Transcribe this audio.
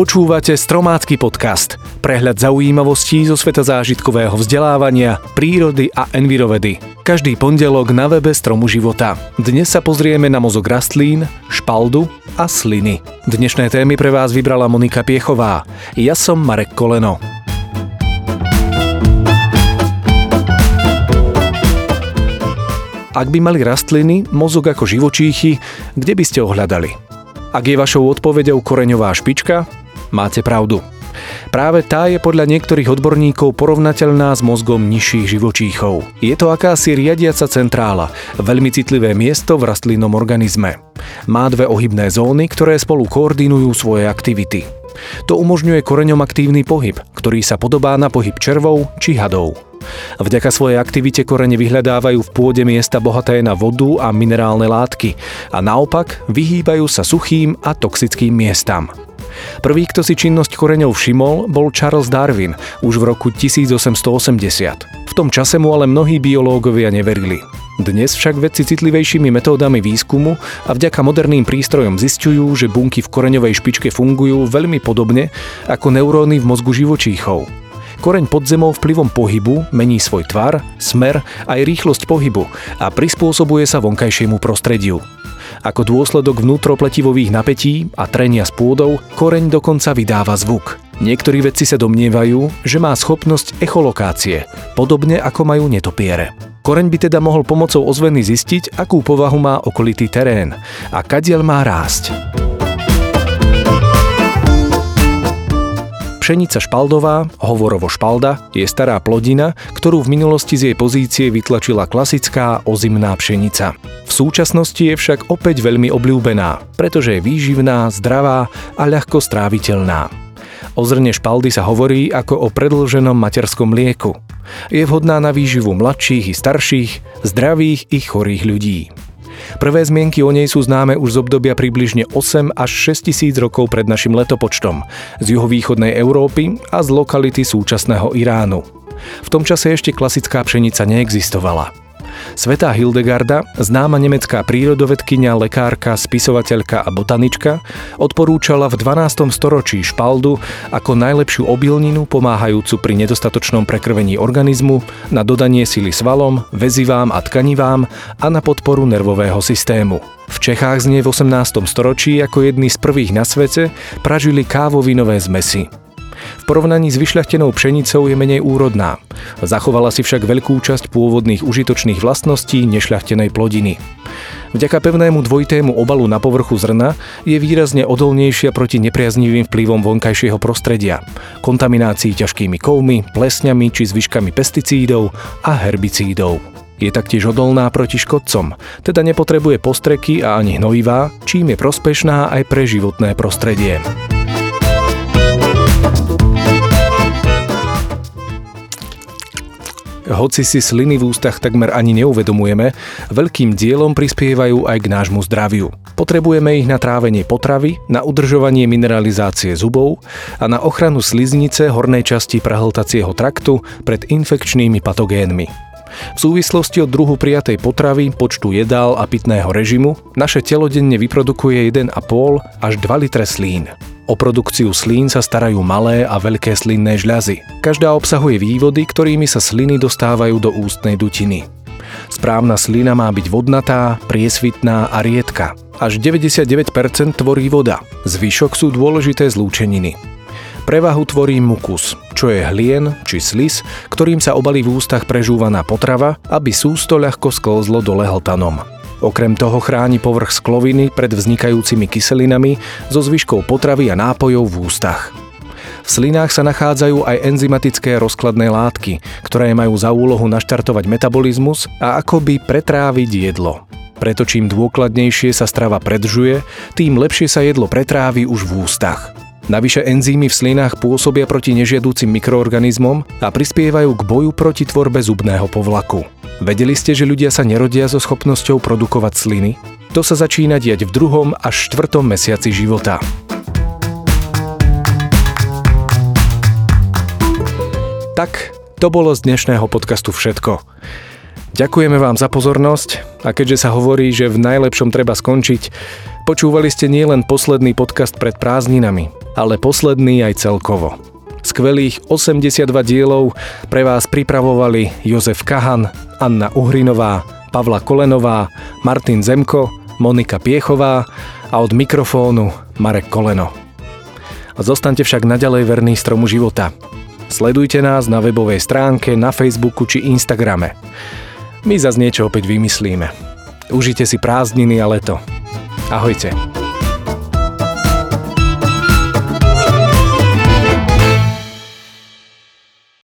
Počúvate Stromácky podcast, prehľad zaujímavostí zo sveta zážitkového vzdelávania, prírody a envirovedy. Každý pondelok na webe Stromu života. Dnes sa pozrieme na mozog rastlín, špaldu a sliny. Dnešné témy pre vás vybrala Monika Piechová. Ja som Marek Koleno. Ak by mali rastliny mozog ako živočíchy, kde by ste ho hľadali? Ak je vašou odpovedou koreňová špička, máte pravdu. Práve tá je podľa niektorých odborníkov porovnateľná s mozgom nižších živočíchov. Je to akási riadiaca centrála, veľmi citlivé miesto v rastlinnom organizme. Má dve ohybné zóny, ktoré spolu koordinujú svoje aktivity. To umožňuje koreňom aktívny pohyb, ktorý sa podobá na pohyb červov či hadov. Vďaka svojej aktivite korene vyhľadávajú v pôde miesta bohaté na vodu a minerálne látky a naopak vyhýbajú sa suchým a toxickým miestam. Prvý, kto si činnosť koreňov všimol, bol Charles Darwin už v roku 1880. V tom čase mu ale mnohí biológovia neverili. Dnes však vedci citlivejšími metódami výskumu a vďaka moderným prístrojom zistujú, že bunky v koreňovej špičke fungujú veľmi podobne ako neuróny v mozgu živočíchov. Koreň pod zemou vplyvom pohybu mení svoj tvar, smer aj rýchlosť pohybu a prispôsobuje sa vonkajšiemu prostrediu. Ako dôsledok vnútropletivových napätí a trenia s pôdou, koreň dokonca vydáva zvuk. Niektorí vedci sa domnievajú, že má schopnosť echolokácie, podobne ako majú netopiere. Koreň by teda mohol pomocou ozveny zistiť, akú povahu má okolitý terén a kadiel má rásť. Pšenica špaldová, hovorovo špalda, je stará plodina, ktorú v minulosti z jej pozície vytlačila klasická ozimná pšenica. V súčasnosti je však opäť veľmi obľúbená, pretože je výživná, zdravá a ľahko stráviteľná. O zrne špaldy sa hovorí ako o predlženom materskom mlieku. Je vhodná na výživu mladších i starších, zdravých i chorých ľudí. Prvé zmienky o nej sú známe už z obdobia približne 8 až 6 tisíc rokov pred našim letopočtom, z juhovýchodnej Európy a z lokality súčasného Iránu. V tom čase ešte klasická pšenica neexistovala. Svetá Hildegarda, známa nemecká prírodovedkynia, lekárka, spisovateľka a botanička, odporúčala v 12. storočí špaldu ako najlepšiu obilninu pomáhajúcu pri nedostatočnom prekrvení organizmu, na dodanie sily svalom, väzivám a tkanivám a na podporu nervového systému. V Čechách znie v 18. storočí ako jedný z prvých na svete pražili kávovinové zmesy. V porovnaní s vyšľachtenou pšenicou je menej úrodná. Zachovala si však veľkú časť pôvodných užitočných vlastností nešľachtenej plodiny. Vďaka pevnému dvojitému obalu na povrchu zrna je výrazne odolnejšia proti nepriaznivým vplyvom vonkajšieho prostredia, kontaminácii ťažkými kovmi, plesňami či zvyškami pesticídov a herbicídov. Je taktiež odolná proti škodcom, teda nepotrebuje postreky a ani hnojivá, čím je prospešná aj pre životné prostredie. Hoci si sliny v ústach takmer ani neuvedomujeme, veľkým dielom prispievajú aj k nášmu zdraviu. Potrebujeme ich na trávenie potravy, na udržovanie mineralizácie zubov a na ochranu sliznice hornej časti prehltacieho traktu pred infekčnými patogénmi. V súvislosti od druhu prijatej potravy, počtu jedál a pitného režimu naše telo denne vyprodukuje 1,5 až 2 litre slín. O produkciu slín sa starajú malé a veľké slinné žľazy. Každá obsahuje vývody, ktorými sa sliny dostávajú do ústnej dutiny. Správna slina má byť vodnatá, priesvitná a riedka. Až 99% tvorí voda. Zvyšok sú dôležité zlúčeniny. Prevahu tvorí mukus, čo je hlien či slis, ktorým sa obalí v ústach prežúvaná potrava, aby sústo ľahko sklzlo dole hltanom. Okrem toho chráni povrch skloviny pred vznikajúcimi kyselinami zo zvyškou potravy a nápojov v ústach. V slinách sa nachádzajú aj enzymatické rozkladné látky, ktoré majú za úlohu naštartovať metabolizmus a akoby pretráviť jedlo. Preto čím dôkladnejšie sa strava predžuje, tým lepšie sa jedlo pretrávi už v ústach. Navyše enzymy v slinách pôsobia proti nežiadúcim mikroorganizmom a prispievajú k boju proti tvorbe zubného povlaku. Vedeli ste, že ľudia sa nerodia so schopnosťou produkovať sliny? To sa začína diať v druhom až štvrtom mesiaci života. Tak, to bolo z dnešného podcastu všetko. Ďakujeme vám za pozornosť a keďže sa hovorí, že v najlepšom treba skončiť, počúvali ste nielen posledný podcast pred prázdninami, ale posledný aj celkovo. Skvelých 82 dielov pre vás pripravovali Jozef Kahan, Anna Uhrinová, Pavla Kolenová, Martin Zemko, Monika Piechová a od mikrofónu Marek Koleno. Zostaňte však naďalej verný stromu života. Sledujte nás na webovej stránke, na Facebooku či Instagrame. My zase niečo opäť vymyslíme. Užite si prázdniny a leto. Ahojte.